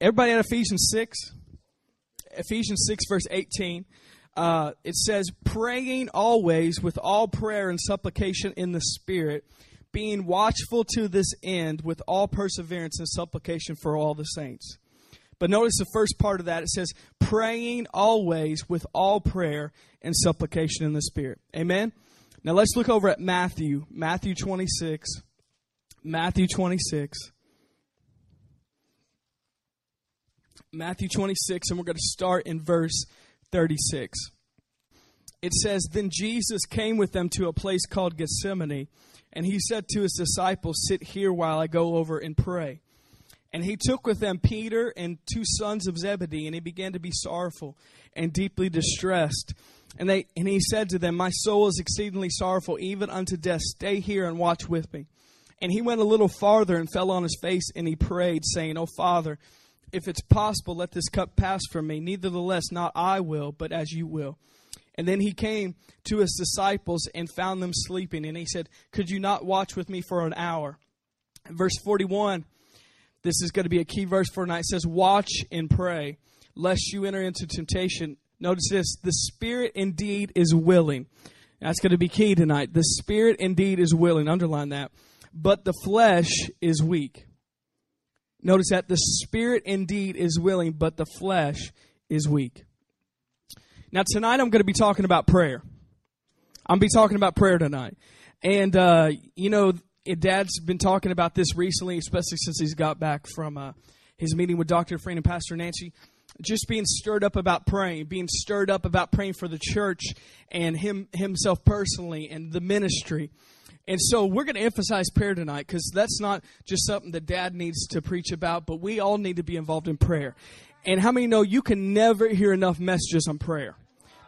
everybody at Ephesians 6? Ephesians 6, verse 18. Uh, it says, praying always with all prayer and supplication in the Spirit, being watchful to this end with all perseverance and supplication for all the saints. But notice the first part of that. It says, praying always with all prayer and supplication in the Spirit. Amen? Now let's look over at Matthew, Matthew 26. Matthew 26. Matthew 26, and we're going to start in verse 36. It says, Then Jesus came with them to a place called Gethsemane, and he said to his disciples, Sit here while I go over and pray. And he took with them Peter and two sons of Zebedee, and he began to be sorrowful and deeply distressed. And, they, and he said to them, My soul is exceedingly sorrowful, even unto death. Stay here and watch with me. And he went a little farther and fell on his face, and he prayed, saying, O Father, if it's possible, let this cup pass from me. Nevertheless, not I will, but as you will. And then he came to his disciples and found them sleeping. And he said, Could you not watch with me for an hour? Verse 41 this is going to be a key verse for tonight. It says, Watch and pray, lest you enter into temptation. Notice this the spirit indeed is willing. That's going to be key tonight. The spirit indeed is willing. Underline that. But the flesh is weak. Notice that the spirit indeed is willing, but the flesh is weak. Now, tonight I'm going to be talking about prayer. I'm going to be talking about prayer tonight. And, uh, you know, Dad's been talking about this recently, especially since he's got back from uh, his meeting with Dr. Frayne and Pastor Nancy. Just being stirred up about praying, being stirred up about praying for the church and him himself personally and the ministry. And so we're going to emphasize prayer tonight because that's not just something that Dad needs to preach about, but we all need to be involved in prayer. And how many know you can never hear enough messages on prayer?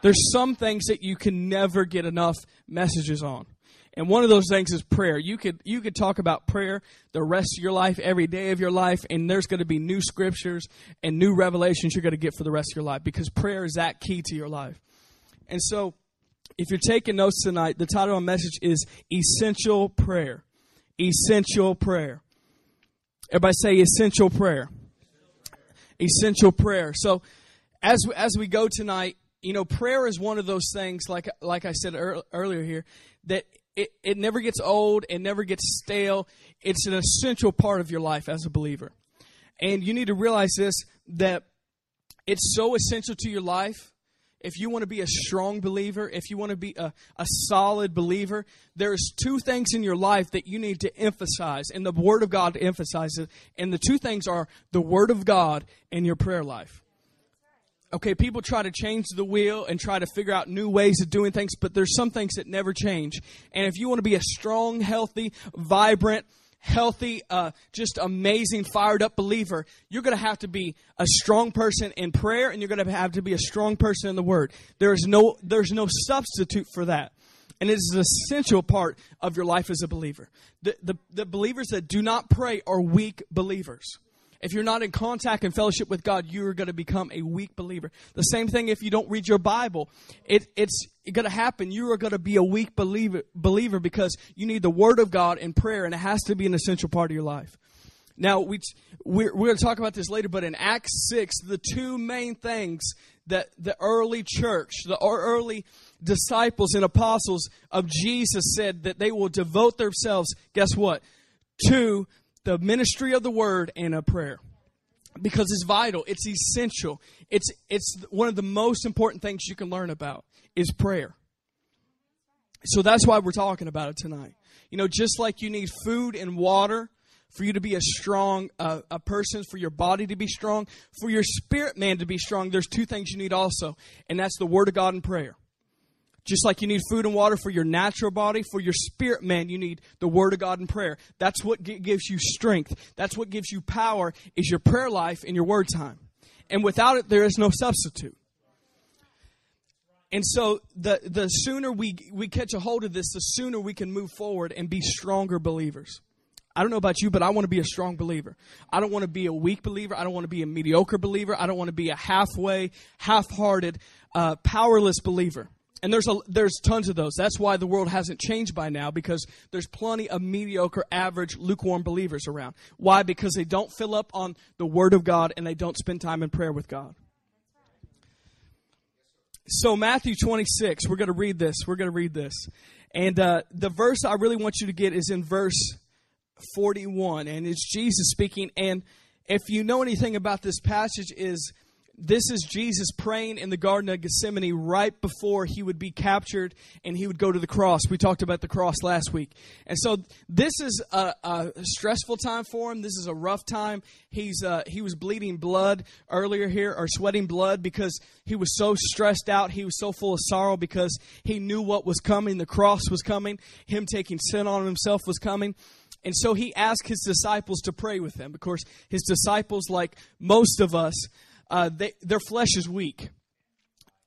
There's some things that you can never get enough messages on. And one of those things is prayer. You could you could talk about prayer the rest of your life, every day of your life, and there's going to be new scriptures and new revelations you're going to get for the rest of your life because prayer is that key to your life. And so, if you're taking notes tonight, the title of my message is Essential Prayer. Essential Prayer. Everybody say essential prayer. Essential prayer. So, as as we go tonight, you know, prayer is one of those things, like like I said earlier here, that it, it never gets old, it never gets stale. It's an essential part of your life as a believer. And you need to realize this that it's so essential to your life. If you want to be a strong believer, if you want to be a, a solid believer, there's two things in your life that you need to emphasize, and the Word of God emphasizes. And the two things are the Word of God and your prayer life okay, people try to change the wheel and try to figure out new ways of doing things, but there's some things that never change. And if you want to be a strong, healthy, vibrant, healthy, uh, just amazing, fired up believer, you're going to have to be a strong person in prayer, and you're going to have to be a strong person in the Word. There is no, there's no substitute for that. And it is an essential part of your life as a believer. The, the, the believers that do not pray are weak believers. If you're not in contact and fellowship with God, you're going to become a weak believer. The same thing if you don't read your Bible. It, it's going to happen. You are going to be a weak believer, believer because you need the Word of God and prayer, and it has to be an essential part of your life. Now, we, we're, we're going to talk about this later, but in Acts 6, the two main things that the early church, the early disciples and apostles of Jesus said that they will devote themselves, guess what? To the ministry of the word and a prayer. Because it's vital it's essential. It's it's one of the most important things you can learn about is prayer. So that's why we're talking about it tonight. You know just like you need food and water for you to be a strong uh, a person for your body to be strong for your spirit man to be strong there's two things you need also and that's the word of god and prayer just like you need food and water for your natural body, for your spirit man, you need the Word of God and prayer. That's what gives you strength. That's what gives you power is your prayer life and your word time. And without it, there is no substitute. And so the, the sooner we, we catch a hold of this, the sooner we can move forward and be stronger believers. I don't know about you, but I want to be a strong believer. I don't want to be a weak believer. I don't want to be a mediocre believer. I don't want to be a halfway, half hearted, uh, powerless believer. And there's a, there's tons of those. That's why the world hasn't changed by now because there's plenty of mediocre, average, lukewarm believers around. Why? Because they don't fill up on the Word of God and they don't spend time in prayer with God. So Matthew 26, we're going to read this. We're going to read this. And uh, the verse I really want you to get is in verse 41 and it's Jesus speaking and if you know anything about this passage is this is Jesus praying in the Garden of Gethsemane right before he would be captured and he would go to the cross. We talked about the cross last week. And so this is a, a stressful time for him. This is a rough time. He's, uh, he was bleeding blood earlier here, or sweating blood because he was so stressed out. He was so full of sorrow because he knew what was coming. The cross was coming. Him taking sin on himself was coming. And so he asked his disciples to pray with him. Of course, his disciples, like most of us, uh, they, their flesh is weak.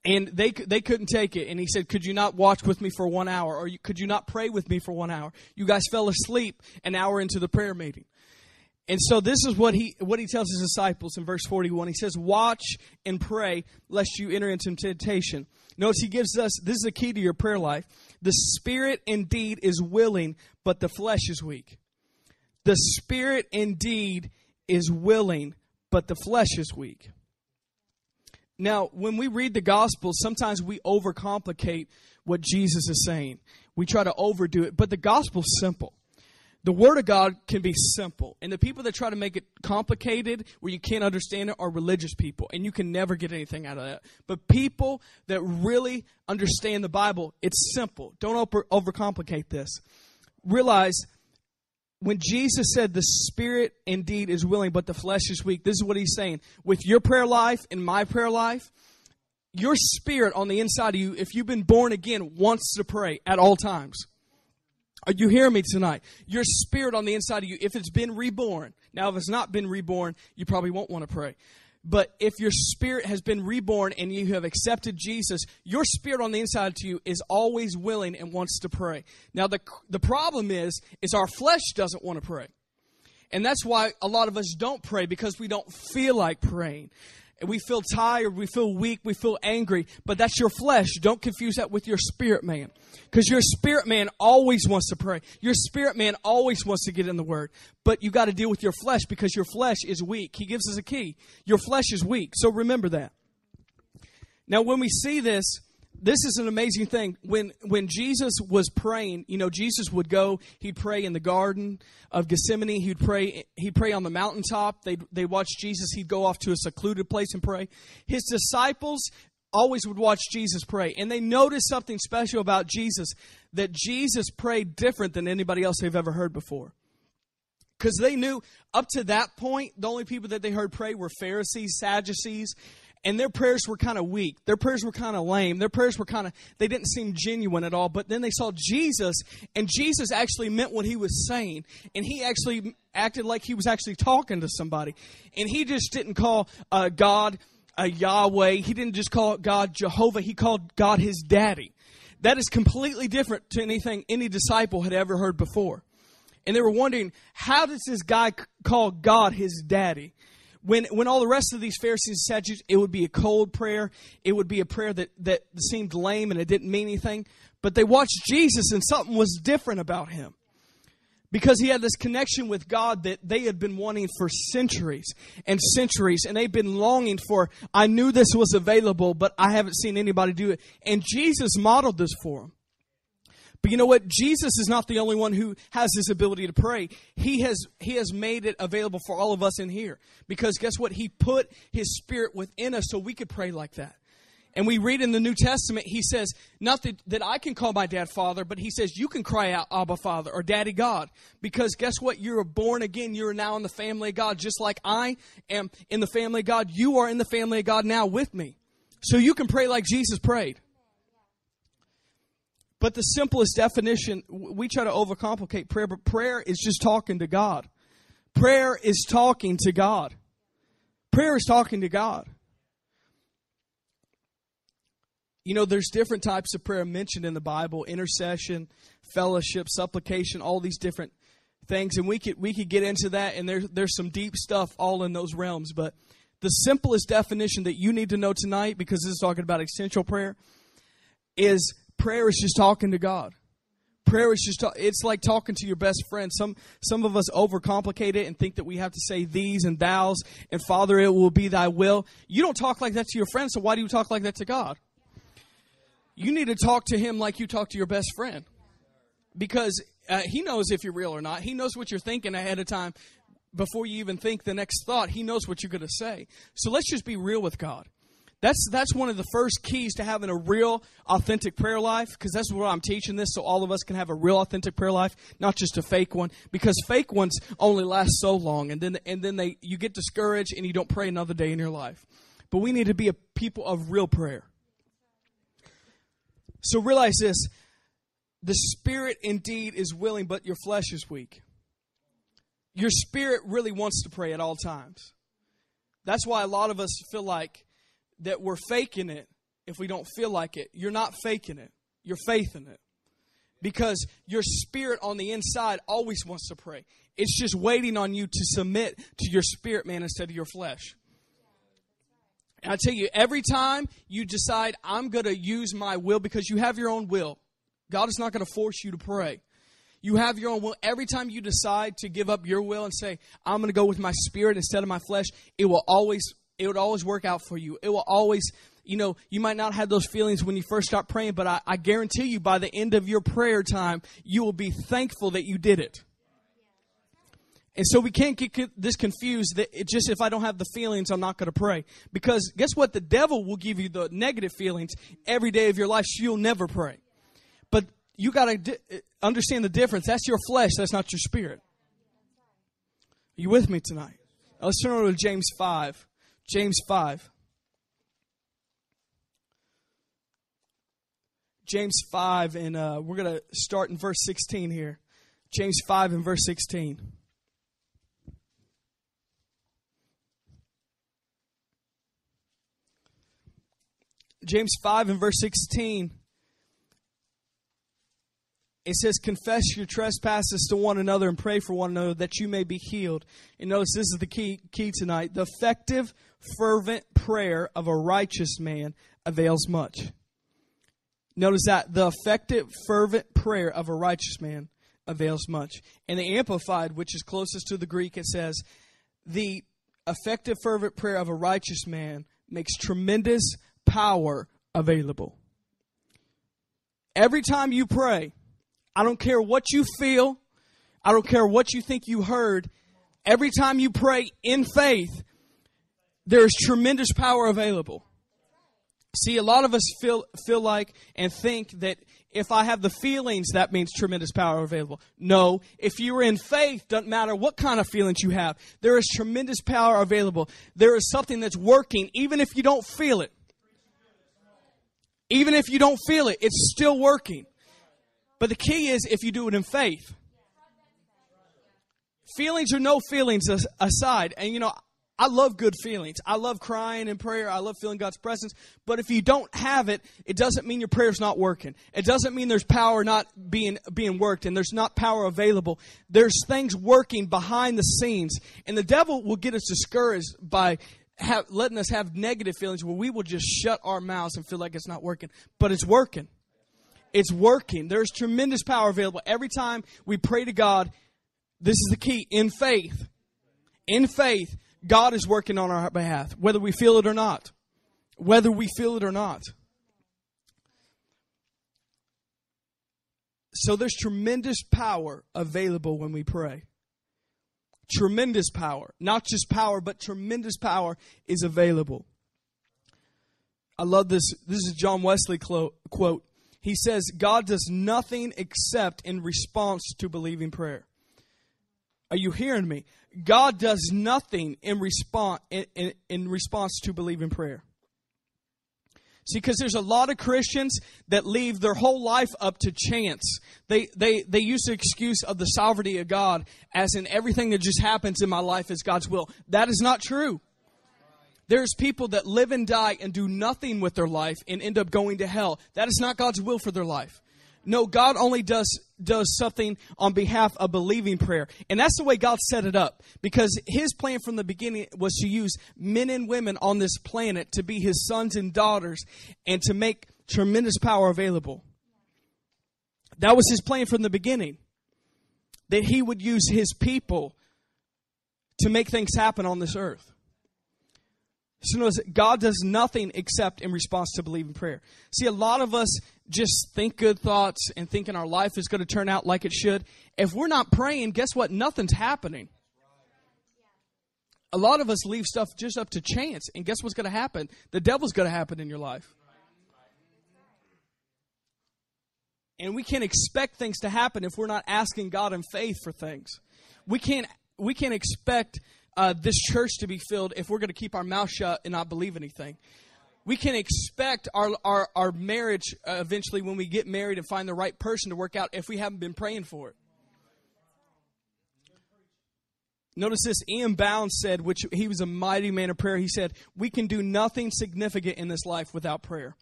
And they, they couldn't take it. And he said, Could you not watch with me for one hour? Or could you not pray with me for one hour? You guys fell asleep an hour into the prayer meeting. And so this is what he what he tells his disciples in verse 41. He says, "Watch and pray lest you enter into temptation." Notice he gives us this is the key to your prayer life. The spirit indeed is willing, but the flesh is weak. The spirit indeed is willing, but the flesh is weak. Now, when we read the gospel, sometimes we overcomplicate what Jesus is saying. We try to overdo it, but the gospel's simple. The Word of God can be simple. And the people that try to make it complicated, where you can't understand it, are religious people. And you can never get anything out of that. But people that really understand the Bible, it's simple. Don't over- overcomplicate this. Realize when Jesus said the spirit indeed is willing, but the flesh is weak, this is what he's saying. With your prayer life and my prayer life, your spirit on the inside of you, if you've been born again, wants to pray at all times. Are you hearing me tonight? Your spirit on the inside of you, if it's been reborn, now if it's not been reborn, you probably won't want to pray. But if your spirit has been reborn and you have accepted Jesus, your spirit on the inside to you is always willing and wants to pray. Now the the problem is is our flesh doesn't want to pray. And that's why a lot of us don't pray because we don't feel like praying we feel tired, we feel weak, we feel angry, but that's your flesh. Don't confuse that with your spirit man. Because your spirit man always wants to pray. Your spirit man always wants to get in the word. But you got to deal with your flesh because your flesh is weak. He gives us a key. Your flesh is weak. So remember that. Now, when we see this, this is an amazing thing. When when Jesus was praying, you know, Jesus would go, he'd pray in the garden of Gethsemane, he'd pray he'd pray on the mountaintop. They'd they watch Jesus, he'd go off to a secluded place and pray. His disciples always would watch Jesus pray, and they noticed something special about Jesus that Jesus prayed different than anybody else they've ever heard before. Because they knew up to that point, the only people that they heard pray were Pharisees, Sadducees, and their prayers were kind of weak. Their prayers were kind of lame. Their prayers were kind of, they didn't seem genuine at all. But then they saw Jesus, and Jesus actually meant what he was saying. And he actually acted like he was actually talking to somebody. And he just didn't call uh, God uh, Yahweh. He didn't just call God Jehovah. He called God his daddy. That is completely different to anything any disciple had ever heard before. And they were wondering, how does this guy call God his daddy? When when all the rest of these Pharisees and Sadducees, it would be a cold prayer. It would be a prayer that, that seemed lame and it didn't mean anything. But they watched Jesus and something was different about him. Because he had this connection with God that they had been wanting for centuries and centuries, and they've been longing for. I knew this was available, but I haven't seen anybody do it. And Jesus modeled this for them. But you know what? Jesus is not the only one who has this ability to pray. He has he has made it available for all of us in here. Because guess what? He put his spirit within us so we could pray like that. And we read in the New Testament, he says, not that, that I can call my dad father, but he says, you can cry out, Abba Father or Daddy God. Because guess what? You're born again. You're now in the family of God. Just like I am in the family of God, you are in the family of God now with me. So you can pray like Jesus prayed. But the simplest definition, we try to overcomplicate prayer, but prayer is just talking to God. Prayer is talking to God. Prayer is talking to God. You know, there's different types of prayer mentioned in the Bible intercession, fellowship, supplication, all these different things. And we could, we could get into that, and there, there's some deep stuff all in those realms. But the simplest definition that you need to know tonight, because this is talking about essential prayer, is prayer is just talking to God. Prayer is just talk, it's like talking to your best friend. Some some of us overcomplicate it and think that we have to say these and thous and Father it will be thy will. You don't talk like that to your friend, so why do you talk like that to God? You need to talk to him like you talk to your best friend. Because uh, he knows if you're real or not. He knows what you're thinking ahead of time before you even think the next thought. He knows what you're going to say. So let's just be real with God. That's that's one of the first keys to having a real authentic prayer life because that's what I'm teaching this so all of us can have a real authentic prayer life, not just a fake one because fake ones only last so long and then and then they you get discouraged and you don't pray another day in your life. But we need to be a people of real prayer. So realize this, the spirit indeed is willing but your flesh is weak. Your spirit really wants to pray at all times. That's why a lot of us feel like that we're faking it if we don't feel like it. You're not faking it, you're faithing it. Because your spirit on the inside always wants to pray. It's just waiting on you to submit to your spirit, man, instead of your flesh. And I tell you, every time you decide, I'm going to use my will because you have your own will, God is not going to force you to pray. You have your own will. Every time you decide to give up your will and say, I'm going to go with my spirit instead of my flesh, it will always it would always work out for you. It will always, you know, you might not have those feelings when you first start praying, but I, I guarantee you by the end of your prayer time, you will be thankful that you did it. And so we can't get this confused that it just if I don't have the feelings, I'm not going to pray. Because guess what? The devil will give you the negative feelings every day of your life, so you'll never pray. But you got to di- uh, understand the difference. That's your flesh, that's not your spirit. Are you with me tonight? Let's turn over to James 5. James 5. James 5, and uh, we're going to start in verse 16 here. James 5 and verse 16. James 5 and verse 16 it says, confess your trespasses to one another and pray for one another that you may be healed. And notice this is the key, key tonight. The effective, fervent prayer of a righteous man avails much. Notice that the effective, fervent prayer of a righteous man avails much. In the Amplified, which is closest to the Greek, it says, the effective, fervent prayer of a righteous man makes tremendous power available. Every time you pray, I don't care what you feel. I don't care what you think you heard. Every time you pray in faith, there is tremendous power available. See, a lot of us feel feel like and think that if I have the feelings, that means tremendous power available. No, if you are in faith, doesn't matter what kind of feelings you have, there is tremendous power available. There is something that's working, even if you don't feel it. Even if you don't feel it, it's still working. But the key is if you do it in faith. Feelings or no feelings aside, and you know, I love good feelings. I love crying in prayer. I love feeling God's presence. But if you don't have it, it doesn't mean your prayer's not working. It doesn't mean there's power not being being worked and there's not power available. There's things working behind the scenes, and the devil will get us discouraged by have, letting us have negative feelings where we will just shut our mouths and feel like it's not working. But it's working. It's working. There's tremendous power available. Every time we pray to God, this is the key in faith. In faith, God is working on our behalf, whether we feel it or not. Whether we feel it or not. So there's tremendous power available when we pray. Tremendous power. Not just power, but tremendous power is available. I love this. This is John Wesley quote he says God does nothing except in response to believing prayer. Are you hearing me? God does nothing in response in, in, in response to believing prayer. See, because there's a lot of Christians that leave their whole life up to chance. They, they, they use the excuse of the sovereignty of God as in everything that just happens in my life is God's will. That is not true. There's people that live and die and do nothing with their life and end up going to hell. That is not God's will for their life. No, God only does does something on behalf of believing prayer. And that's the way God set it up. Because his plan from the beginning was to use men and women on this planet to be his sons and daughters and to make tremendous power available. That was his plan from the beginning. That he would use his people to make things happen on this earth. So notice God does nothing except in response to believing prayer. See, a lot of us just think good thoughts and thinking our life is going to turn out like it should. If we're not praying, guess what? Nothing's happening. A lot of us leave stuff just up to chance, and guess what's going to happen? The devil's going to happen in your life. And we can't expect things to happen if we're not asking God in faith for things. We can't we can't expect uh, this church to be filled if we're going to keep our mouth shut and not believe anything. We can expect our, our, our marriage uh, eventually when we get married and find the right person to work out if we haven't been praying for it. Notice this E.M. Bounds said, which he was a mighty man of prayer. He said, We can do nothing significant in this life without prayer.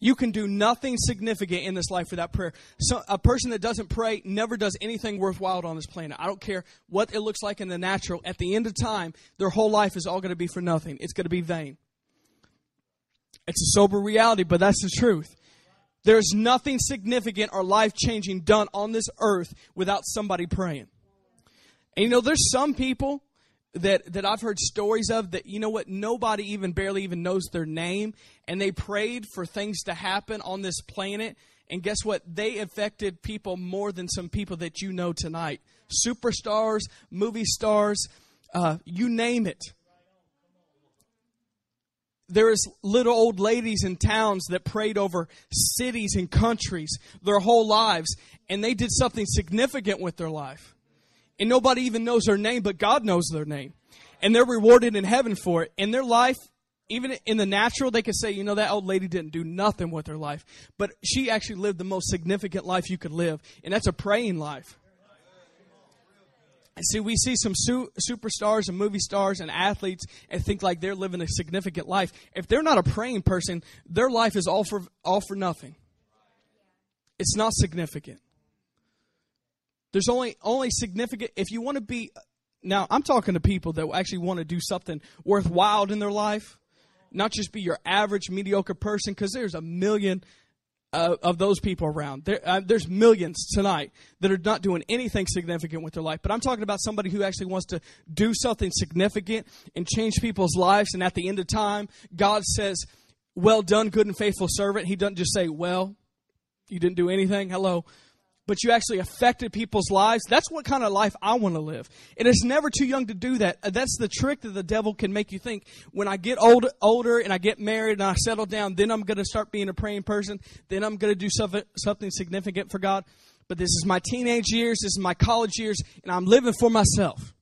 You can do nothing significant in this life without prayer. So a person that doesn't pray never does anything worthwhile on this planet. I don't care what it looks like in the natural. At the end of time, their whole life is all going to be for nothing. It's going to be vain. It's a sober reality, but that's the truth. There's nothing significant or life changing done on this earth without somebody praying. And you know, there's some people that that I've heard stories of that you know what nobody even barely even knows their name and they prayed for things to happen on this planet and guess what? They affected people more than some people that you know tonight. Superstars movie stars uh, you name it. There's little old ladies in towns that prayed over cities and countries their whole lives and they did something significant with their life and nobody even knows their name, but God knows their name. And they're rewarded in heaven for it. In their life, even in the natural, they could say, you know, that old lady didn't do nothing with her life. But she actually lived the most significant life you could live. And that's a praying life. And see, we see some su- superstars and movie stars and athletes and think like they're living a significant life. If they're not a praying person, their life is all for, all for nothing. It's not significant. There's only only significant if you want to be now I'm talking to people that actually want to do something worthwhile in their life, not just be your average mediocre person because there's a million uh, of those people around. There, uh, there's millions tonight that are not doing anything significant with their life. But I'm talking about somebody who actually wants to do something significant and change people's lives. And at the end of time, God says, "Well done, good and faithful servant." He doesn't just say, "Well, you didn't do anything." Hello but you actually affected people's lives. That's what kind of life I want to live. And it's never too young to do that. Uh, that's the trick that the devil can make you think. When I get old, older and I get married and I settle down, then I'm going to start being a praying person. Then I'm going to do something, something significant for God. But this is my teenage years. This is my college years. And I'm living for myself.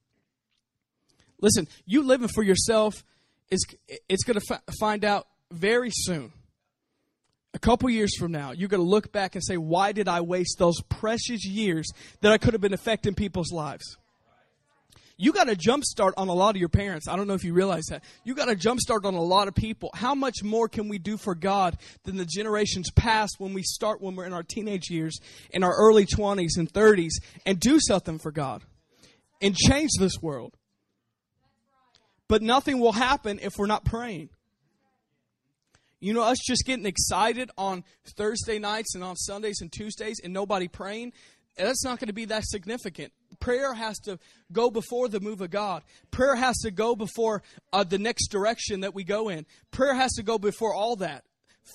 Listen, you living for yourself is, it's going to fi- find out very soon a couple years from now, you're going to look back and say, why did I waste those precious years that I could have been affecting people's lives? You got a jump start on a lot of your parents. I don't know if you realize that. You got a jump start on a lot of people. How much more can we do for God than the generations past when we start when we're in our teenage years, in our early 20s and 30s, and do something for God and change this world? But nothing will happen if we're not praying. You know, us just getting excited on Thursday nights and on Sundays and Tuesdays and nobody praying, that's not going to be that significant. Prayer has to go before the move of God. Prayer has to go before uh, the next direction that we go in. Prayer has to go before all that.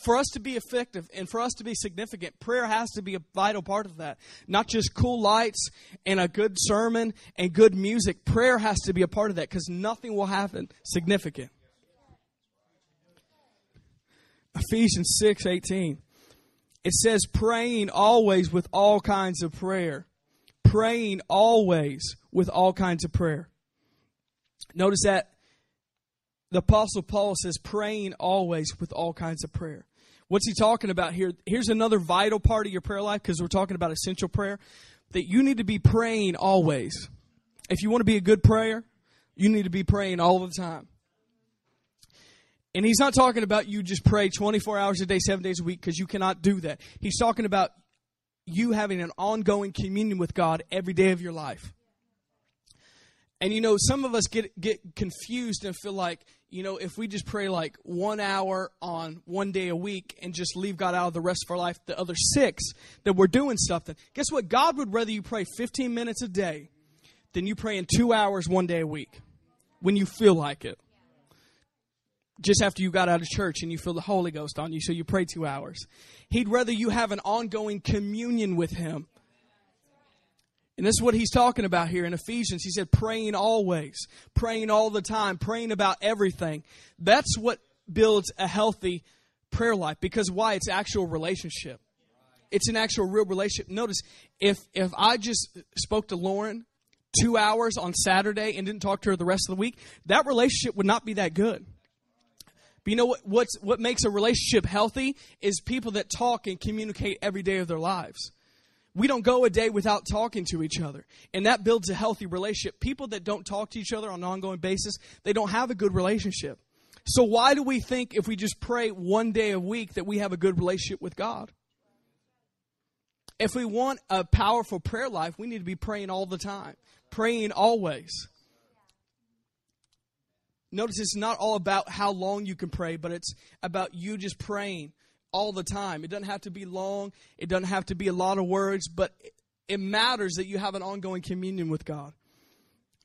For us to be effective and for us to be significant, prayer has to be a vital part of that. Not just cool lights and a good sermon and good music. Prayer has to be a part of that because nothing will happen significant. Ephesians 6 18. It says, praying always with all kinds of prayer. Praying always with all kinds of prayer. Notice that the Apostle Paul says, praying always with all kinds of prayer. What's he talking about here? Here's another vital part of your prayer life because we're talking about essential prayer that you need to be praying always. If you want to be a good prayer, you need to be praying all the time. And he's not talking about you just pray 24 hours a day, seven days a week, because you cannot do that. He's talking about you having an ongoing communion with God every day of your life. And you know, some of us get get confused and feel like, you know, if we just pray like one hour on one day a week and just leave God out of the rest of our life, the other six that we're doing something, guess what? God would rather you pray 15 minutes a day than you pray in two hours one day a week when you feel like it. Just after you got out of church and you feel the Holy Ghost on you, so you pray two hours. He'd rather you have an ongoing communion with Him and this is what he's talking about here in Ephesians. He said, praying always, praying all the time, praying about everything. That's what builds a healthy prayer life because why? It's actual relationship. It's an actual real relationship. Notice if if I just spoke to Lauren two hours on Saturday and didn't talk to her the rest of the week, that relationship would not be that good. But you know what what's what makes a relationship healthy is people that talk and communicate every day of their lives. We don't go a day without talking to each other. And that builds a healthy relationship. People that don't talk to each other on an ongoing basis, they don't have a good relationship. So why do we think if we just pray one day a week that we have a good relationship with God? If we want a powerful prayer life, we need to be praying all the time, praying always. Notice it's not all about how long you can pray, but it's about you just praying all the time. It doesn't have to be long, it doesn't have to be a lot of words, but it matters that you have an ongoing communion with God.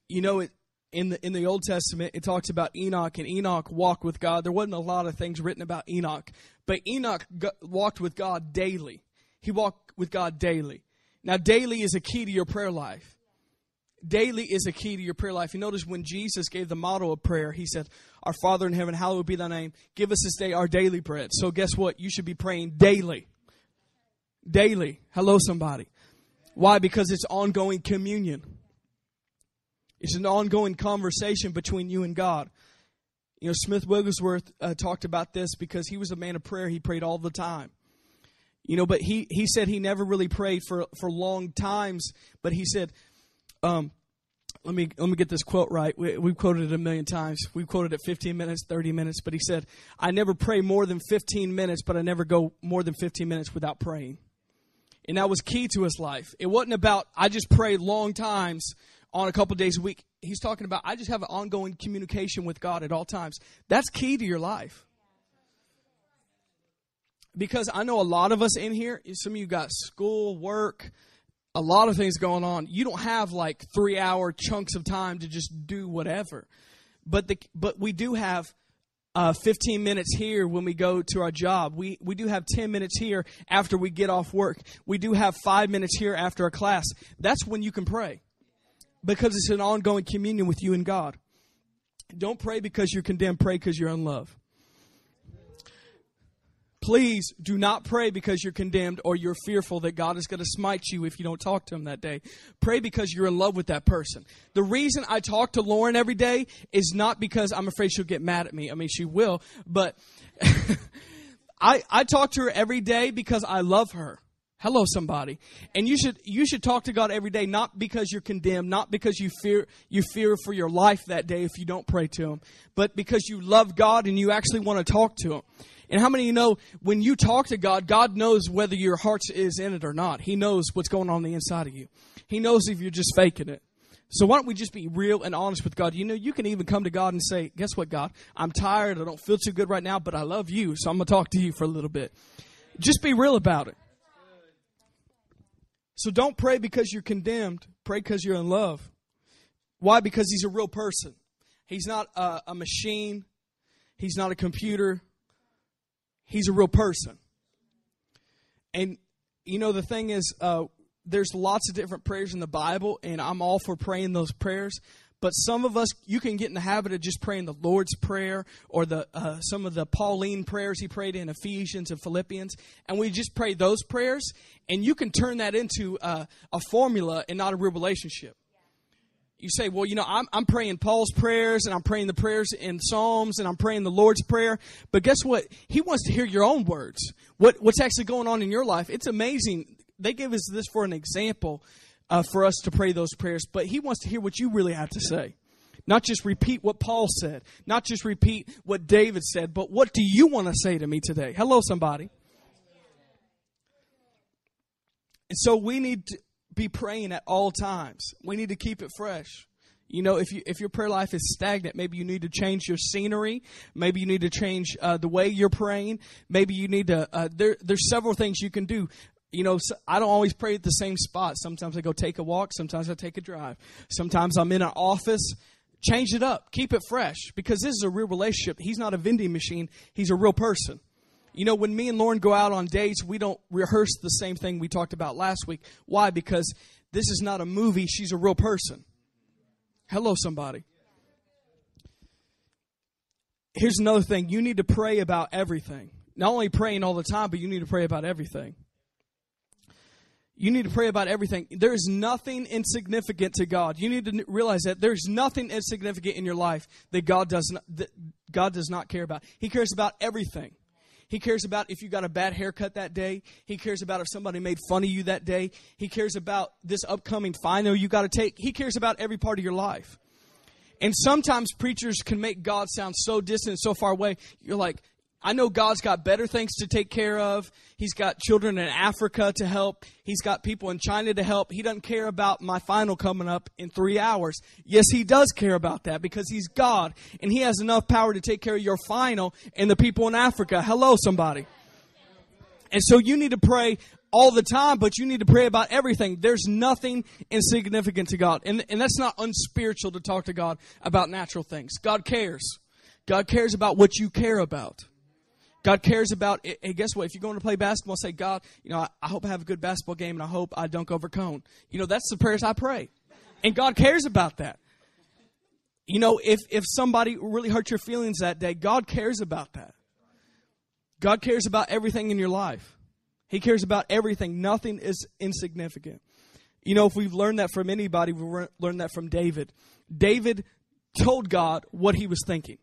You know, it, in the in the Old Testament, it talks about Enoch, and Enoch walked with God. There wasn't a lot of things written about Enoch, but Enoch walked with God daily. He walked with God daily. Now, daily is a key to your prayer life daily is a key to your prayer life. You notice when Jesus gave the model of prayer, he said, Our Father in heaven, hallowed be thy name. Give us this day our daily bread. So guess what? You should be praying daily. Daily. Hello, somebody. Why? Because it's ongoing communion. It's an ongoing conversation between you and God. You know, Smith Wigglesworth uh, talked about this because he was a man of prayer. He prayed all the time. You know, but he, he said he never really prayed for, for long times, but he said um, let me let me get this quote right. We, we've quoted it a million times. We've quoted it 15 minutes, 30 minutes, but he said, "I never pray more than 15 minutes, but I never go more than 15 minutes without praying." And that was key to his life. It wasn't about I just pray long times on a couple days a week. He's talking about I just have an ongoing communication with God at all times. That's key to your life. Because I know a lot of us in here, some of you got school, work, a lot of things going on. You don't have like three hour chunks of time to just do whatever. But the but we do have uh, 15 minutes here when we go to our job. We we do have 10 minutes here after we get off work. We do have five minutes here after a class. That's when you can pray because it's an ongoing communion with you and God. Don't pray because you're condemned. Pray because you're in love. Please do not pray because you're condemned or you're fearful that God is going to smite you if you don't talk to him that day. Pray because you're in love with that person. The reason I talk to Lauren every day is not because I'm afraid she'll get mad at me. I mean, she will, but I, I talk to her every day because I love her. Hello, somebody. And you should you should talk to God every day, not because you're condemned, not because you fear you fear for your life that day if you don't pray to Him, but because you love God and you actually want to talk to Him. And how many of you know when you talk to God, God knows whether your heart is in it or not. He knows what's going on, the inside of you. He knows if you're just faking it. So why don't we just be real and honest with God? You know, you can even come to God and say, guess what, God? I'm tired. I don't feel too good right now, but I love you. So I'm going to talk to you for a little bit. Just be real about it. So don't pray because you're condemned. Pray because you're in love. Why? Because he's a real person. He's not a, a machine. He's not a computer. He's a real person. And, you know, the thing is, uh, there's lots of different prayers in the Bible, and I'm all for praying those prayers. But some of us, you can get in the habit of just praying the Lord's Prayer or the uh, some of the Pauline prayers he prayed in Ephesians and Philippians, and we just pray those prayers, and you can turn that into uh, a formula and not a real relationship you say, well, you know, I'm, I'm praying Paul's prayers and I'm praying the prayers in Psalms and I'm praying the Lord's Prayer. But guess what? He wants to hear your own words. What, what's actually going on in your life. It's amazing. They give us this for an example uh, for us to pray those prayers, but he wants to hear what you really have to say. Not just repeat what Paul said, not just repeat what David said, but what do you want to say to me today? Hello, somebody. And so we need to, be praying at all times. We need to keep it fresh. You know, if you if your prayer life is stagnant, maybe you need to change your scenery. Maybe you need to change uh, the way you're praying. Maybe you need to. Uh, there, there's several things you can do. You know, I don't always pray at the same spot. Sometimes I go take a walk. Sometimes I take a drive. Sometimes I'm in an office. Change it up. Keep it fresh because this is a real relationship. He's not a vending machine. He's a real person. You know, when me and Lauren go out on dates, we don't rehearse the same thing we talked about last week. Why? Because this is not a movie. She's a real person. Hello, somebody. Here's another thing you need to pray about everything. Not only praying all the time, but you need to pray about everything. You need to pray about everything. There is nothing insignificant to God. You need to realize that there's nothing insignificant in your life that God does not, that God does not care about. He cares about everything. He cares about if you got a bad haircut that day. He cares about if somebody made fun of you that day. He cares about this upcoming final you got to take. He cares about every part of your life. And sometimes preachers can make God sound so distant, so far away. You're like, I know God's got better things to take care of. He's got children in Africa to help. He's got people in China to help. He doesn't care about my final coming up in three hours. Yes, He does care about that because He's God and He has enough power to take care of your final and the people in Africa. Hello, somebody. And so you need to pray all the time, but you need to pray about everything. There's nothing insignificant to God. And, and that's not unspiritual to talk to God about natural things. God cares. God cares about what you care about. God cares about, eh, hey, guess what? If you're going to play basketball, say, God, you know, I, I hope I have a good basketball game and I hope I dunk over cone. You know, that's the prayers I pray. And God cares about that. You know, if, if somebody really hurt your feelings that day, God cares about that. God cares about everything in your life. He cares about everything. Nothing is insignificant. You know, if we've learned that from anybody, we've learned that from David. David told God what he was thinking.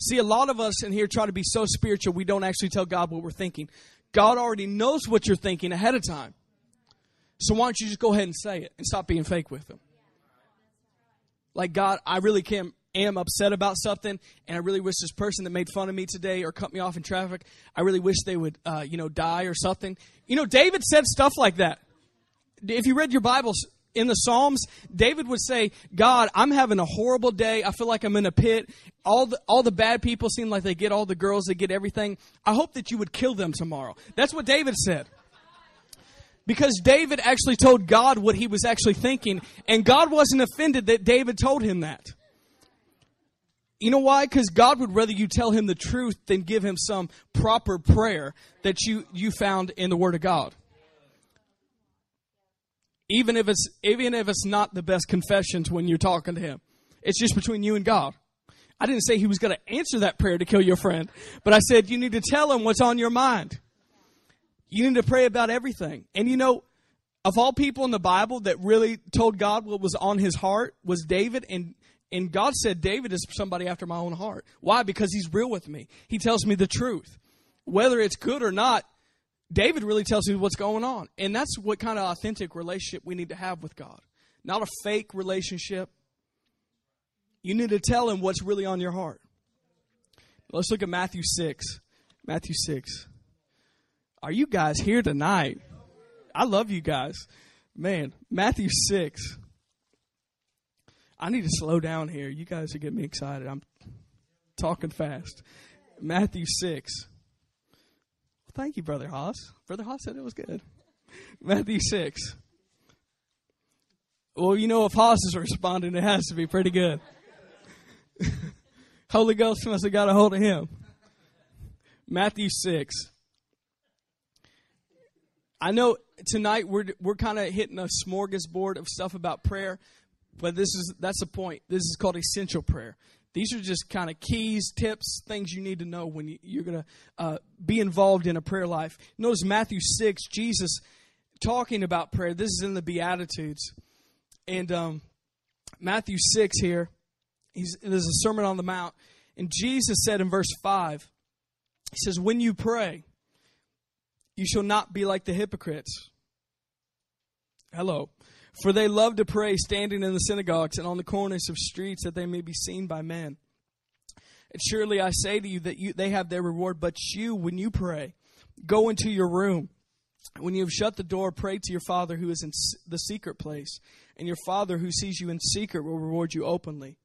See, a lot of us in here try to be so spiritual, we don't actually tell God what we're thinking. God already knows what you're thinking ahead of time. So why don't you just go ahead and say it and stop being fake with Him? Like, God, I really can, am upset about something, and I really wish this person that made fun of me today or cut me off in traffic, I really wish they would, uh, you know, die or something. You know, David said stuff like that. If you read your Bibles, in the Psalms, David would say, God, I'm having a horrible day. I feel like I'm in a pit. All the, all the bad people seem like they get all the girls, they get everything. I hope that you would kill them tomorrow. That's what David said. Because David actually told God what he was actually thinking, and God wasn't offended that David told him that. You know why? Because God would rather you tell him the truth than give him some proper prayer that you, you found in the Word of God even if it's even if it's not the best confessions when you're talking to him. It's just between you and God. I didn't say he was going to answer that prayer to kill your friend, but I said you need to tell him what's on your mind. You need to pray about everything. And you know, of all people in the Bible that really told God what was on his heart was David and and God said David is somebody after my own heart. Why? Because he's real with me. He tells me the truth. Whether it's good or not, David really tells you what's going on. And that's what kind of authentic relationship we need to have with God. Not a fake relationship. You need to tell him what's really on your heart. Let's look at Matthew 6. Matthew 6. Are you guys here tonight? I love you guys. Man, Matthew 6. I need to slow down here. You guys are getting me excited. I'm talking fast. Matthew 6. Thank you, Brother Haas. Brother Haas said it was good. Matthew 6. Well, you know, if Haas is responding, it has to be pretty good. Holy Ghost must have got a hold of him. Matthew 6. I know tonight we're, we're kind of hitting a smorgasbord of stuff about prayer, but this is that's the point. This is called essential prayer. These are just kind of keys, tips, things you need to know when you, are going to uh, be involved in a prayer life. Notice Matthew 6, Jesus talking about prayer. This is in the Beatitudes. And um, Matthew 6 here, he's, there's a Sermon on the Mount. And Jesus said in verse 5, He says, When you pray, you shall not be like the hypocrites. Hello. For they love to pray standing in the synagogues and on the corners of streets that they may be seen by men. And surely I say to you that you, they have their reward, but you, when you pray, go into your room When you have shut the door, pray to your Father who is in the secret place, and your Father who sees you in secret will reward you openly.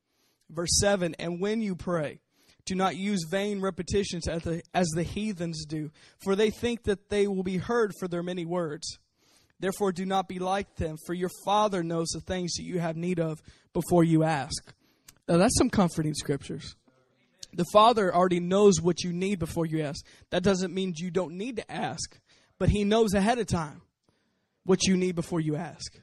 Verse 7 And when you pray, do not use vain repetitions as the, as the heathens do, for they think that they will be heard for their many words. Therefore, do not be like them, for your Father knows the things that you have need of before you ask. Now, that's some comforting scriptures. The Father already knows what you need before you ask. That doesn't mean you don't need to ask, but He knows ahead of time what you need before you ask.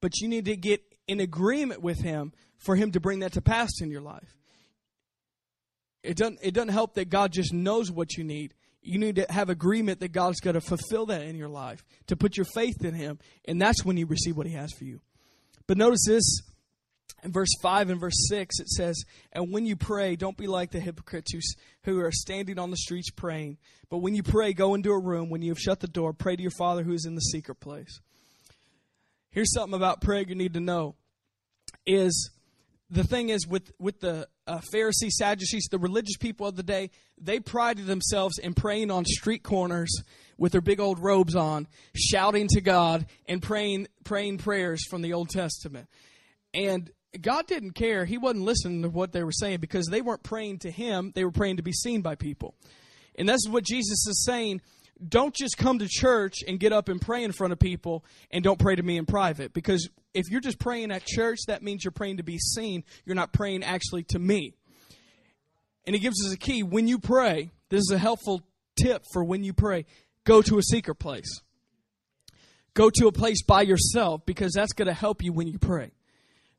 But you need to get in agreement with Him for Him to bring that to pass in your life. It doesn't, it doesn't help that God just knows what you need. You need to have agreement that God's going to fulfill that in your life, to put your faith in Him, and that's when you receive what He has for you. But notice this in verse 5 and verse 6, it says, And when you pray, don't be like the hypocrites who, who are standing on the streets praying. But when you pray, go into a room. When you have shut the door, pray to your Father who is in the secret place. Here's something about prayer you need to know is the thing is with, with the uh, Pharisees, Sadducees, the religious people of the day, they prided themselves in praying on street corners with their big old robes on, shouting to God and praying, praying prayers from the Old Testament. And God didn't care. He wasn't listening to what they were saying because they weren't praying to Him, they were praying to be seen by people. And this is what Jesus is saying. Don't just come to church and get up and pray in front of people and don't pray to me in private. Because if you're just praying at church, that means you're praying to be seen. You're not praying actually to me. And he gives us a key. When you pray, this is a helpful tip for when you pray go to a secret place. Go to a place by yourself because that's going to help you when you pray.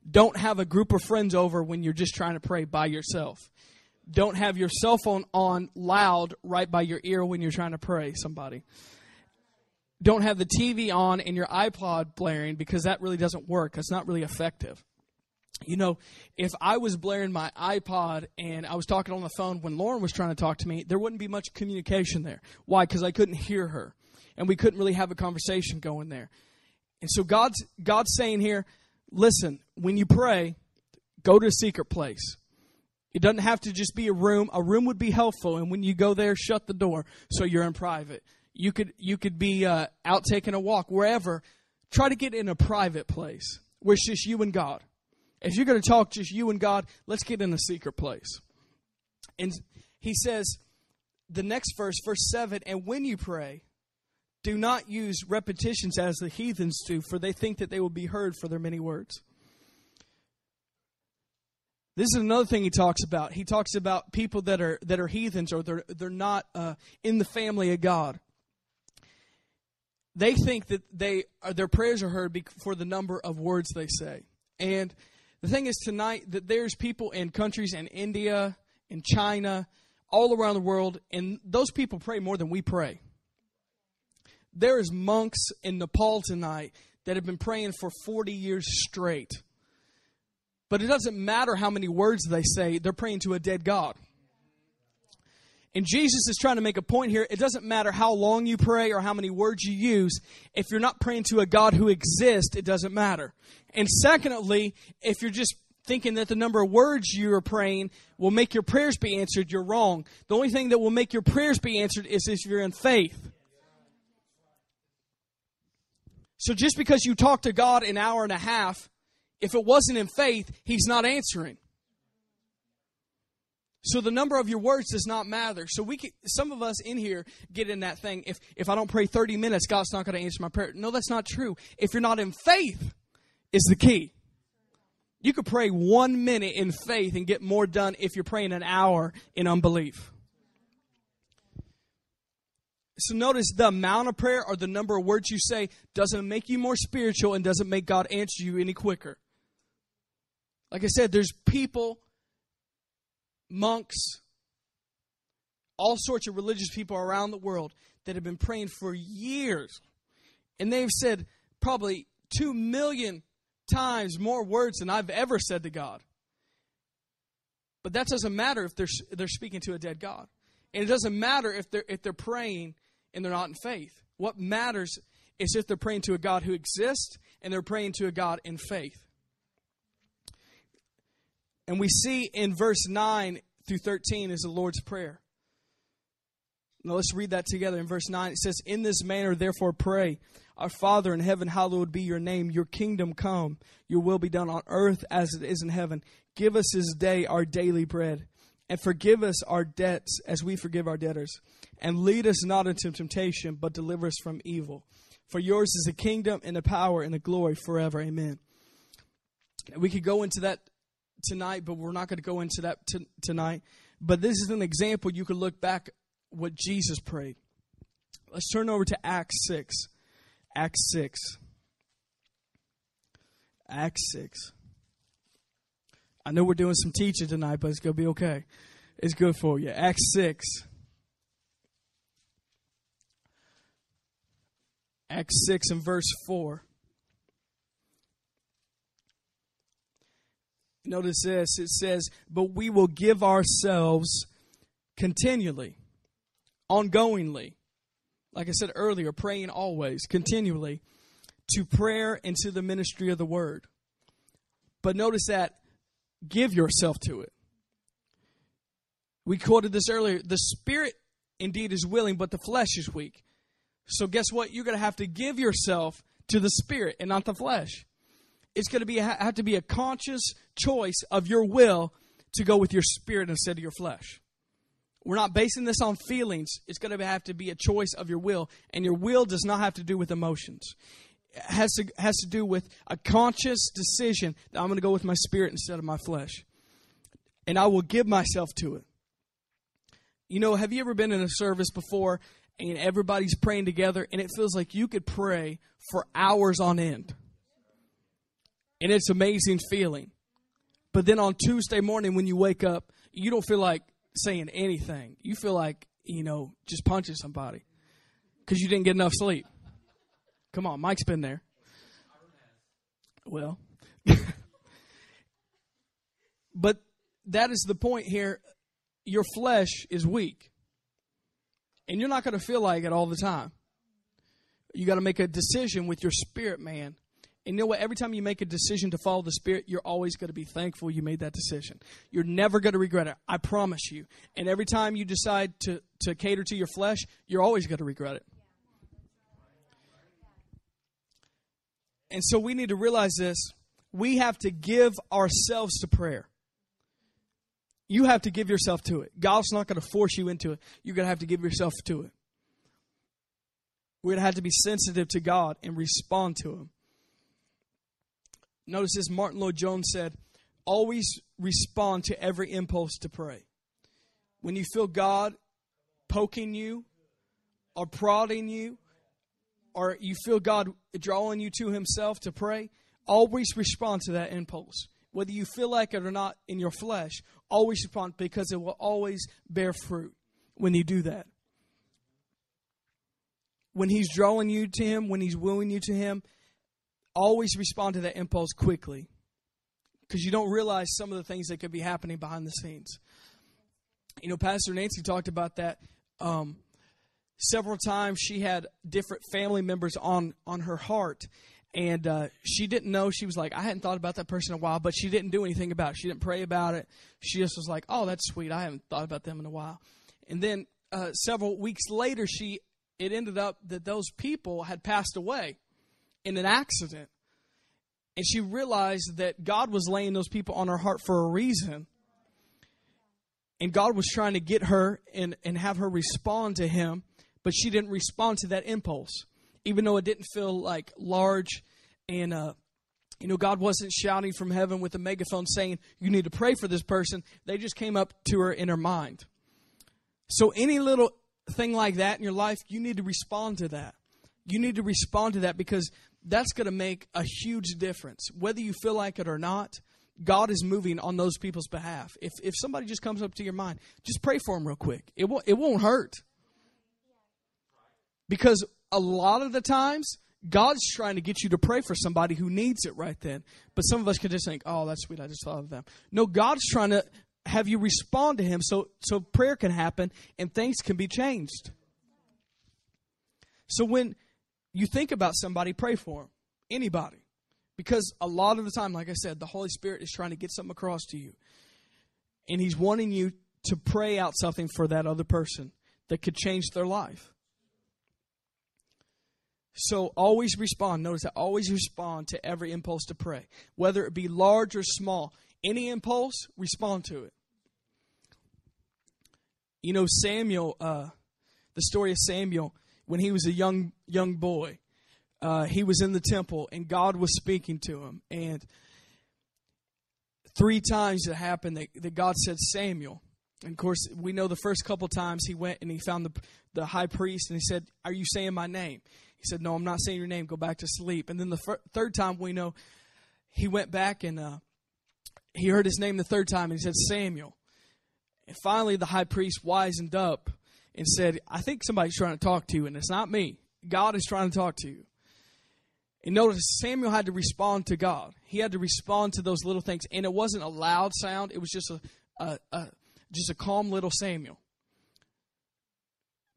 Don't have a group of friends over when you're just trying to pray by yourself. Don't have your cell phone on loud right by your ear when you're trying to pray somebody. Don't have the TV on and your iPod blaring because that really doesn't work. It's not really effective. You know, if I was blaring my iPod and I was talking on the phone when Lauren was trying to talk to me, there wouldn't be much communication there. Why? Because I couldn't hear her. And we couldn't really have a conversation going there. And so God's God's saying here, listen, when you pray, go to a secret place. It doesn't have to just be a room. A room would be helpful, and when you go there, shut the door so you're in private. You could you could be uh, out taking a walk wherever. Try to get in a private place where it's just you and God. If you're going to talk just you and God, let's get in a secret place. And he says, the next verse, verse 7 And when you pray, do not use repetitions as the heathens do, for they think that they will be heard for their many words. This is another thing he talks about. He talks about people that are that are heathens or they're they're not uh, in the family of God. They think that they uh, their prayers are heard for the number of words they say. And the thing is tonight that there's people in countries in India, in China, all around the world, and those people pray more than we pray. There is monks in Nepal tonight that have been praying for 40 years straight. But it doesn't matter how many words they say, they're praying to a dead God. And Jesus is trying to make a point here. It doesn't matter how long you pray or how many words you use. If you're not praying to a God who exists, it doesn't matter. And secondly, if you're just thinking that the number of words you are praying will make your prayers be answered, you're wrong. The only thing that will make your prayers be answered is if you're in faith. So just because you talk to God an hour and a half, if it wasn't in faith, He's not answering. So the number of your words does not matter. So we can, some of us in here get in that thing. If if I don't pray 30 minutes, God's not going to answer my prayer. No, that's not true. If you're not in faith, is the key. You could pray one minute in faith and get more done if you're praying an hour in unbelief. So notice the amount of prayer or the number of words you say doesn't make you more spiritual and doesn't make God answer you any quicker. Like I said, there's people, monks, all sorts of religious people around the world that have been praying for years. And they've said probably two million times more words than I've ever said to God. But that doesn't matter if they're, they're speaking to a dead God. And it doesn't matter if they're, if they're praying and they're not in faith. What matters is if they're praying to a God who exists and they're praying to a God in faith. And we see in verse 9 through 13 is the Lord's Prayer. Now let's read that together. In verse 9, it says, In this manner, therefore, pray. Our Father in heaven, hallowed be your name. Your kingdom come. Your will be done on earth as it is in heaven. Give us this day our daily bread. And forgive us our debts as we forgive our debtors. And lead us not into temptation, but deliver us from evil. For yours is the kingdom and the power and the glory forever. Amen. We could go into that tonight, but we're not going to go into that t- tonight. But this is an example you could look back what Jesus prayed. Let's turn over to Acts 6. Acts 6. Acts 6. I know we're doing some teaching tonight, but it's going to be okay. It's good for you. Acts 6. Acts 6 and verse 4. Notice this it says, But we will give ourselves continually, ongoingly, like I said earlier, praying always, continually, to prayer and to the ministry of the word. But notice that give yourself to it. We quoted this earlier. The spirit indeed is willing, but the flesh is weak. So guess what? You're going to have to give yourself to the spirit and not the flesh. It's going to be have to be a conscious choice of your will to go with your spirit instead of your flesh. We're not basing this on feelings. It's going to have to be a choice of your will, and your will does not have to do with emotions. It has to has to do with a conscious decision that I'm going to go with my spirit instead of my flesh, and I will give myself to it. You know, have you ever been in a service before and everybody's praying together, and it feels like you could pray for hours on end? and it's amazing feeling. But then on Tuesday morning when you wake up, you don't feel like saying anything. You feel like, you know, just punching somebody because you didn't get enough sleep. Come on, Mike's been there. Well, but that is the point here. Your flesh is weak, and you're not going to feel like it all the time. You got to make a decision with your spirit, man, and you know what? Every time you make a decision to follow the Spirit, you're always going to be thankful you made that decision. You're never going to regret it. I promise you. And every time you decide to, to cater to your flesh, you're always going to regret it. And so we need to realize this. We have to give ourselves to prayer. You have to give yourself to it. God's not going to force you into it. You're going to have to give yourself to it. We're going to have to be sensitive to God and respond to Him. Notice this Martyn Lloyd-Jones said, always respond to every impulse to pray. When you feel God poking you or prodding you, or you feel God drawing you to Himself to pray, always respond to that impulse. Whether you feel like it or not in your flesh, always respond because it will always bear fruit when you do that. When He's drawing you to Him, when He's wooing you to Him, always respond to that impulse quickly because you don't realize some of the things that could be happening behind the scenes. You know, Pastor Nancy talked about that um, several times. She had different family members on on her heart, and uh, she didn't know. She was like, I hadn't thought about that person in a while, but she didn't do anything about it. She didn't pray about it. She just was like, Oh, that's sweet. I haven't thought about them in a while. And then uh, several weeks later, she it ended up that those people had passed away in an accident. And she realized that God was laying those people on her heart for a reason. And God was trying to get her and, and have her respond to Him, but she didn't respond to that impulse. Even though it didn't feel like large and, uh, you know, God wasn't shouting from heaven with a megaphone saying, You need to pray for this person. They just came up to her in her mind. So, any little thing like that in your life, you need to respond to that. You need to respond to that because that's going to make a huge difference. Whether you feel like it or not, God is moving on those people's behalf. If, if somebody just comes up to your mind, just pray for them real quick. It won't, it won't hurt. Because a lot of the times, God's trying to get you to pray for somebody who needs it right then. But some of us can just think, oh, that's sweet. I just thought of them. No, God's trying to have you respond to Him so, so prayer can happen and things can be changed. So when you think about somebody, pray for them. Anybody. Because a lot of the time, like I said, the Holy Spirit is trying to get something across to you. And He's wanting you to pray out something for that other person that could change their life. So always respond. Notice that always respond to every impulse to pray, whether it be large or small. Any impulse, respond to it. You know, Samuel, uh, the story of Samuel, when he was a young young boy, uh, he was in the temple and God was speaking to him. And three times it happened that, that God said, Samuel. And of course, we know the first couple times he went and he found the, the high priest and he said, Are you saying my name? He said, No, I'm not saying your name. Go back to sleep. And then the fir- third time we know he went back and uh, he heard his name the third time and he said, Samuel. And finally, the high priest wisened up and said, I think somebody's trying to talk to you, and it's not me. God is trying to talk to you. And notice Samuel had to respond to God. He had to respond to those little things, and it wasn't a loud sound. It was just a, a, a just a calm little Samuel.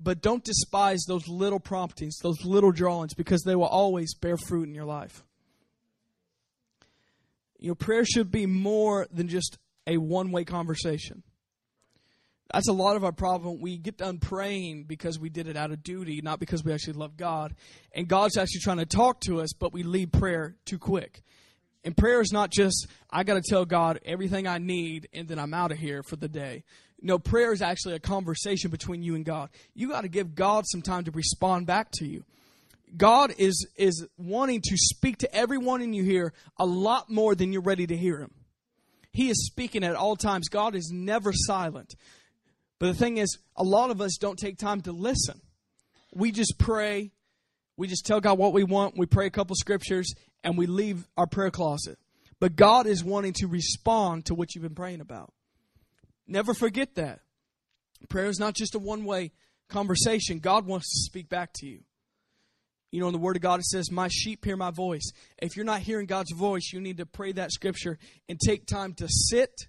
But don't despise those little promptings, those little drawings, because they will always bear fruit in your life. You know, prayer should be more than just a one way conversation. That's a lot of our problem. We get done praying because we did it out of duty, not because we actually love God. And God's actually trying to talk to us, but we leave prayer too quick. And prayer is not just, I got to tell God everything I need and then I'm out of here for the day. No, prayer is actually a conversation between you and God. You got to give God some time to respond back to you. God is, is wanting to speak to everyone in you here a lot more than you're ready to hear Him. He is speaking at all times. God is never silent. But the thing is, a lot of us don't take time to listen. We just pray, we just tell God what we want, we pray a couple scriptures, and we leave our prayer closet. But God is wanting to respond to what you've been praying about. Never forget that. Prayer is not just a one way conversation, God wants to speak back to you. You know, in the Word of God, it says, My sheep hear my voice. If you're not hearing God's voice, you need to pray that scripture and take time to sit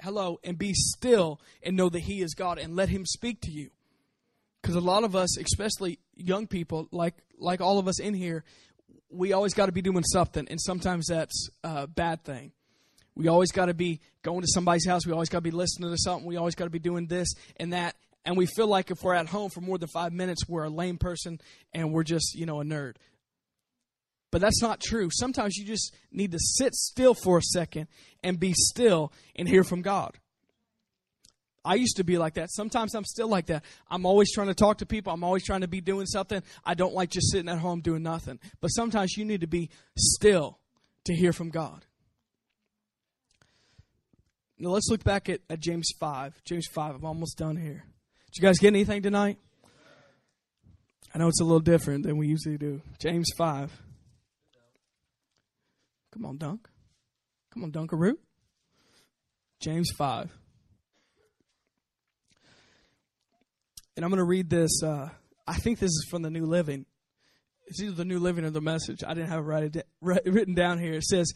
hello, and be still and know that He is God and let Him speak to you. Because a lot of us, especially young people, like like all of us in here, we always got to be doing something, and sometimes that's a bad thing. We always got to be going to somebody's house. We always got to be listening to something. We always got to be doing this and that. And we feel like if we're at home for more than five minutes, we're a lame person and we're just, you know, a nerd. But that's not true. Sometimes you just need to sit still for a second and be still and hear from God. I used to be like that. Sometimes I'm still like that. I'm always trying to talk to people. I'm always trying to be doing something. I don't like just sitting at home doing nothing. But sometimes you need to be still to hear from God. Now let's look back at, at James 5. James 5. I'm almost done here. Did you guys get anything tonight? I know it's a little different than we usually do. James 5. Come on, Dunk. Come on, Dunkaroo. James 5. And I'm going to read this. Uh, I think this is from the New Living. It's either the New Living or the message. I didn't have it written down here. It says,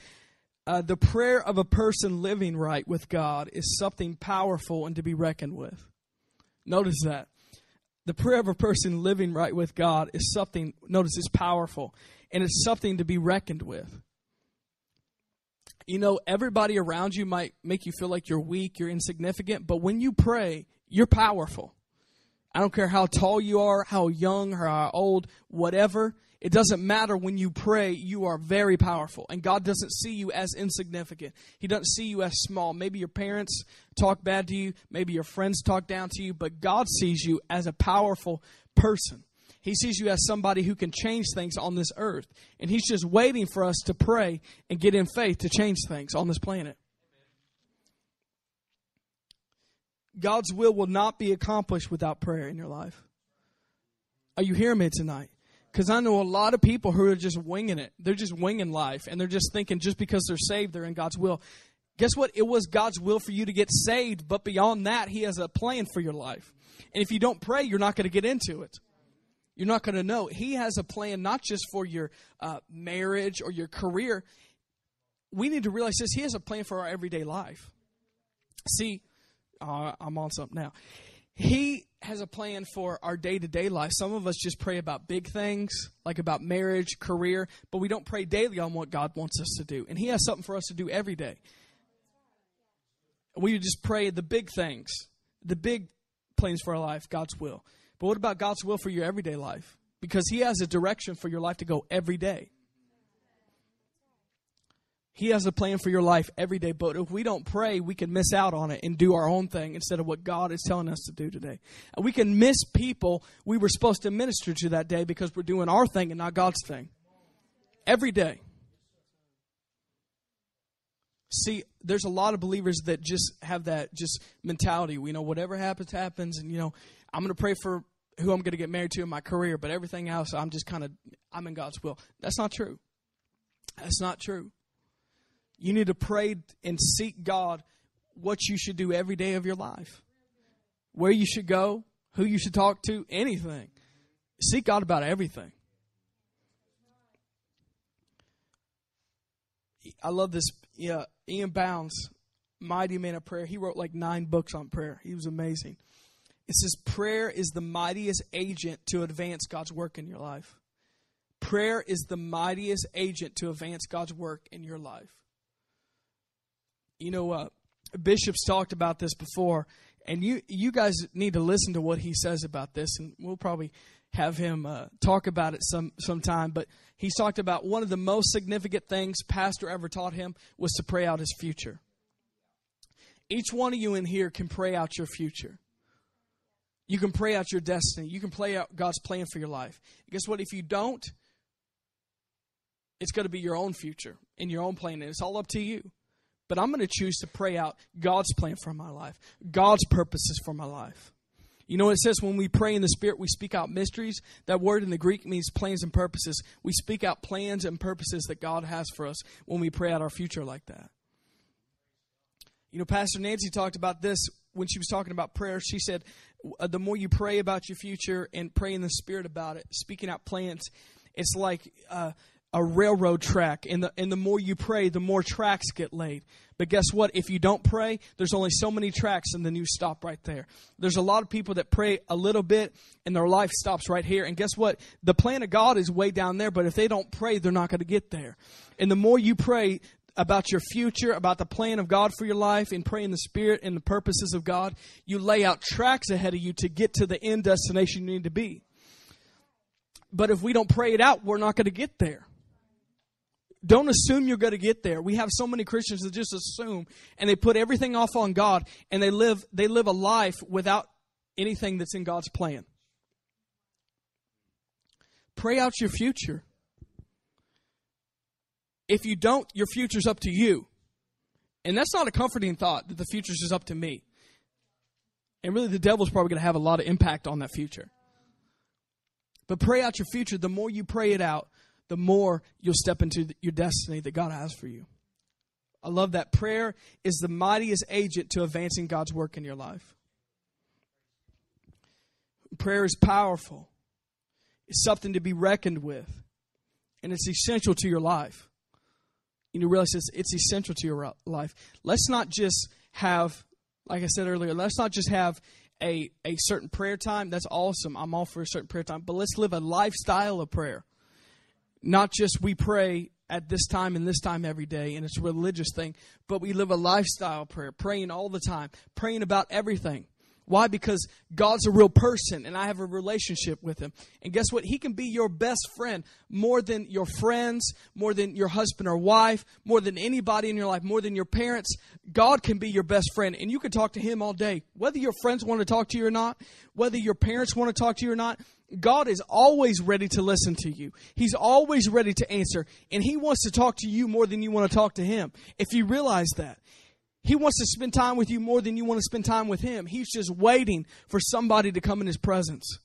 uh, The prayer of a person living right with God is something powerful and to be reckoned with. Notice that. The prayer of a person living right with God is something, notice it's powerful, and it's something to be reckoned with you know, everybody around you might make you feel like you're weak, you're insignificant, but when you pray, you're powerful. I don't care how tall you are, how young or how old, whatever. It doesn't matter when you pray, you are very powerful. And God doesn't see you as insignificant. He doesn't see you as small. Maybe your parents talk bad to you, maybe your friends talk down to you, but God sees you as a powerful person. He sees you as somebody who can change things on this earth. And He's just waiting for us to pray and get in faith to change things on this planet. God's will will not be accomplished without prayer in your life. Are you hearing me tonight? Because I know a lot of people who are just winging it. They're just winging life. And they're just thinking just because they're saved, they're in God's will. Guess what? It was God's will for you to get saved. But beyond that, He has a plan for your life. And if you don't pray, you're not going to get into it. You're not going to know. He has a plan not just for your uh, marriage or your career. We need to realize this. He has a plan for our everyday life. See, uh, I'm on something now. He has a plan for our day to day life. Some of us just pray about big things, like about marriage, career, but we don't pray daily on what God wants us to do. And He has something for us to do every day. We just pray the big things, the big plans for our life, God's will. But what about God's will for your everyday life? Because He has a direction for your life to go every day. He has a plan for your life every day, but if we don't pray, we can miss out on it and do our own thing instead of what God is telling us to do today. We can miss people we were supposed to minister to that day because we're doing our thing and not God's thing. Every day. See, there's a lot of believers that just have that just mentality. We know, whatever happens, happens, and you know, I'm going to pray for who I'm going to get married to in my career, but everything else, I'm just kind of I'm in God's will. That's not true. That's not true. You need to pray and seek God what you should do every day of your life, where you should go, who you should talk to, anything. Seek God about everything. I love this. Yeah, E.M. Bounds, mighty man of prayer. He wrote like nine books on prayer. He was amazing. It says prayer is the mightiest agent to advance God's work in your life. Prayer is the mightiest agent to advance God's work in your life. You know, uh, Bishop's talked about this before, and you you guys need to listen to what he says about this, and we'll probably have him uh, talk about it some sometime. But he's talked about one of the most significant things Pastor ever taught him was to pray out his future. Each one of you in here can pray out your future. You can pray out your destiny. You can play out God's plan for your life. guess what? If you don't, it's going to be your own future and your own plan, and it's all up to you. But I'm going to choose to pray out God's plan for my life, God's purposes for my life. You know, it says when we pray in the Spirit, we speak out mysteries. That word in the Greek means plans and purposes. We speak out plans and purposes that God has for us when we pray out our future like that. You know, Pastor Nancy talked about this when she was talking about prayer. She said, the more you pray about your future and pray in the Spirit about it, speaking out plans, it's like uh, a railroad track. And the and the more you pray the more tracks get laid. But guess what? If you don't pray there's only so many tracks and then you stop right there. There's a lot of people that pray a little bit and their life stops right here. And guess what? The plan of god is way down there but if they don't pray they're not going to get there. And the more you pray about your future about the plan of god for your life and pray in the spirit and the purposes of god you lay out tracks ahead of you to get to the end destination you need to be but if we don't pray it out we're not going to get there don't assume you're going to get there. We have so many Christians that just assume and they put everything off on God and they live they live a life without anything that's in God's plan. Pray out your future. If you don't, your future's up to you. And that's not a comforting thought that the future's just up to me. And really, the devil's probably going to have a lot of impact on that future. But pray out your future. The more you pray it out, the more you'll step into your destiny that God has for you. I love that. Prayer is the mightiest agent to advancing God's work in your life. Prayer is powerful, it's something to be reckoned with, and it's essential to your life. You realize it's, it's essential to your life. Let's not just have, like I said earlier, let's not just have a, a certain prayer time. That's awesome. I'm all for a certain prayer time. But let's live a lifestyle of prayer not just we pray at this time and this time every day and it's a religious thing, but we live a lifestyle prayer, praying all the time, praying about everything. Why? Because God's a real person and I have a relationship with Him. And guess what? He can be your best friend more than your friends, more than your husband or wife, more than anybody in your life, more than your parents. God can be your best friend and you can talk to Him all day. Whether your friends want to talk to you or not, whether your parents want to talk to you or not, God is always ready to listen to you. He's always ready to answer. And He wants to talk to you more than you want to talk to Him. If you realize that, He wants to spend time with you more than you want to spend time with Him. He's just waiting for somebody to come in His presence.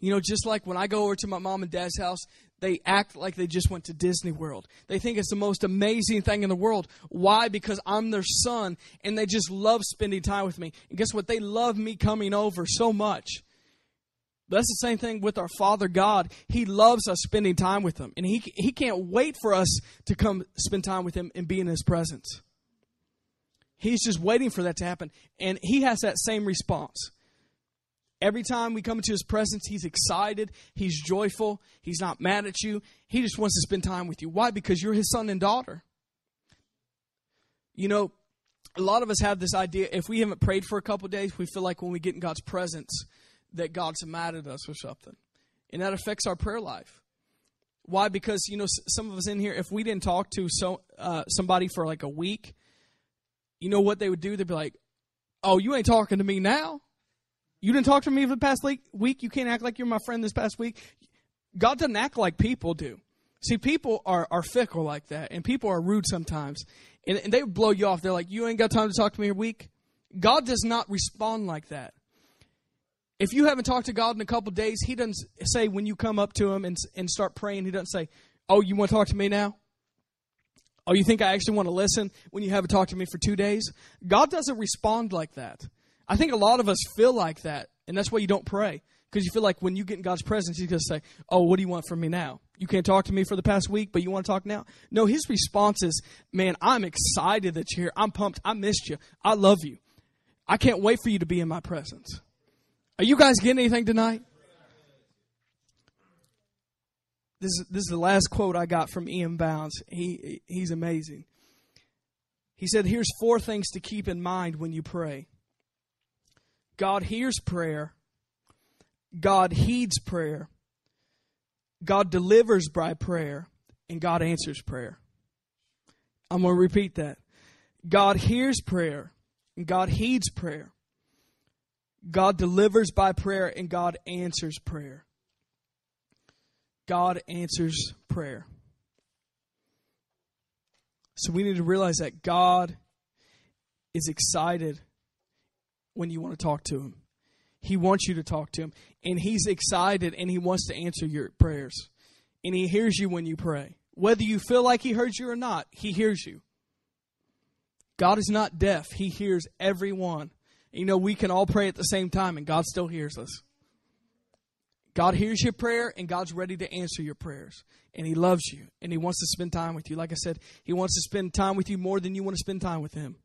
You know, just like when I go over to my mom and dad's house, they act like they just went to Disney World. They think it's the most amazing thing in the world. Why? Because I'm their son and they just love spending time with me. And guess what? They love me coming over so much that's the same thing with our Father God. He loves us spending time with Him. And He, he can't wait for us to come spend time with Him and be in His presence. He's just waiting for that to happen. And He has that same response. Every time we come into His presence, He's excited. He's joyful. He's not mad at you. He just wants to spend time with you. Why? Because you're His son and daughter. You know, a lot of us have this idea if we haven't prayed for a couple days, we feel like when we get in God's presence that God's mad at us or something. And that affects our prayer life. Why? Because, you know, some of us in here, if we didn't talk to so, uh, somebody for like a week, you know what they would do? They'd be like, oh, you ain't talking to me now. You didn't talk to me for the past week. You can't act like you're my friend this past week. God doesn't act like people do. See, people are, are fickle like that, and people are rude sometimes. And, and they blow you off. They're like, You ain't got time to talk to me a week. God does not respond like that. If you haven't talked to God in a couple days, He doesn't say when you come up to Him and, and start praying, He doesn't say, Oh, you want to talk to me now? Oh, you think I actually want to listen when you haven't talked to me for two days? God doesn't respond like that. I think a lot of us feel like that, and that's why you don't pray. Because you feel like when you get in God's presence, He's going to say, Oh, what do you want from me now? You can't talk to me for the past week, but you want to talk now? No, His response is, Man, I'm excited that you're here. I'm pumped. I missed you. I love you. I can't wait for you to be in my presence. Are you guys getting anything tonight? This is, this is the last quote I got from E.M. Bounds. He, he's amazing. He said, Here's four things to keep in mind when you pray God hears prayer God heeds prayer, God delivers by prayer, and God answers prayer. I'm going to repeat that. God hears prayer, and God heeds prayer. God delivers by prayer, and God answers prayer. God answers prayer. So we need to realize that God is excited when you want to talk to Him. He wants you to talk to him. And he's excited and he wants to answer your prayers. And he hears you when you pray. Whether you feel like he hears you or not, he hears you. God is not deaf, he hears everyone. You know, we can all pray at the same time and God still hears us. God hears your prayer and God's ready to answer your prayers. And He loves you and He wants to spend time with you. Like I said, He wants to spend time with you more than you want to spend time with Him.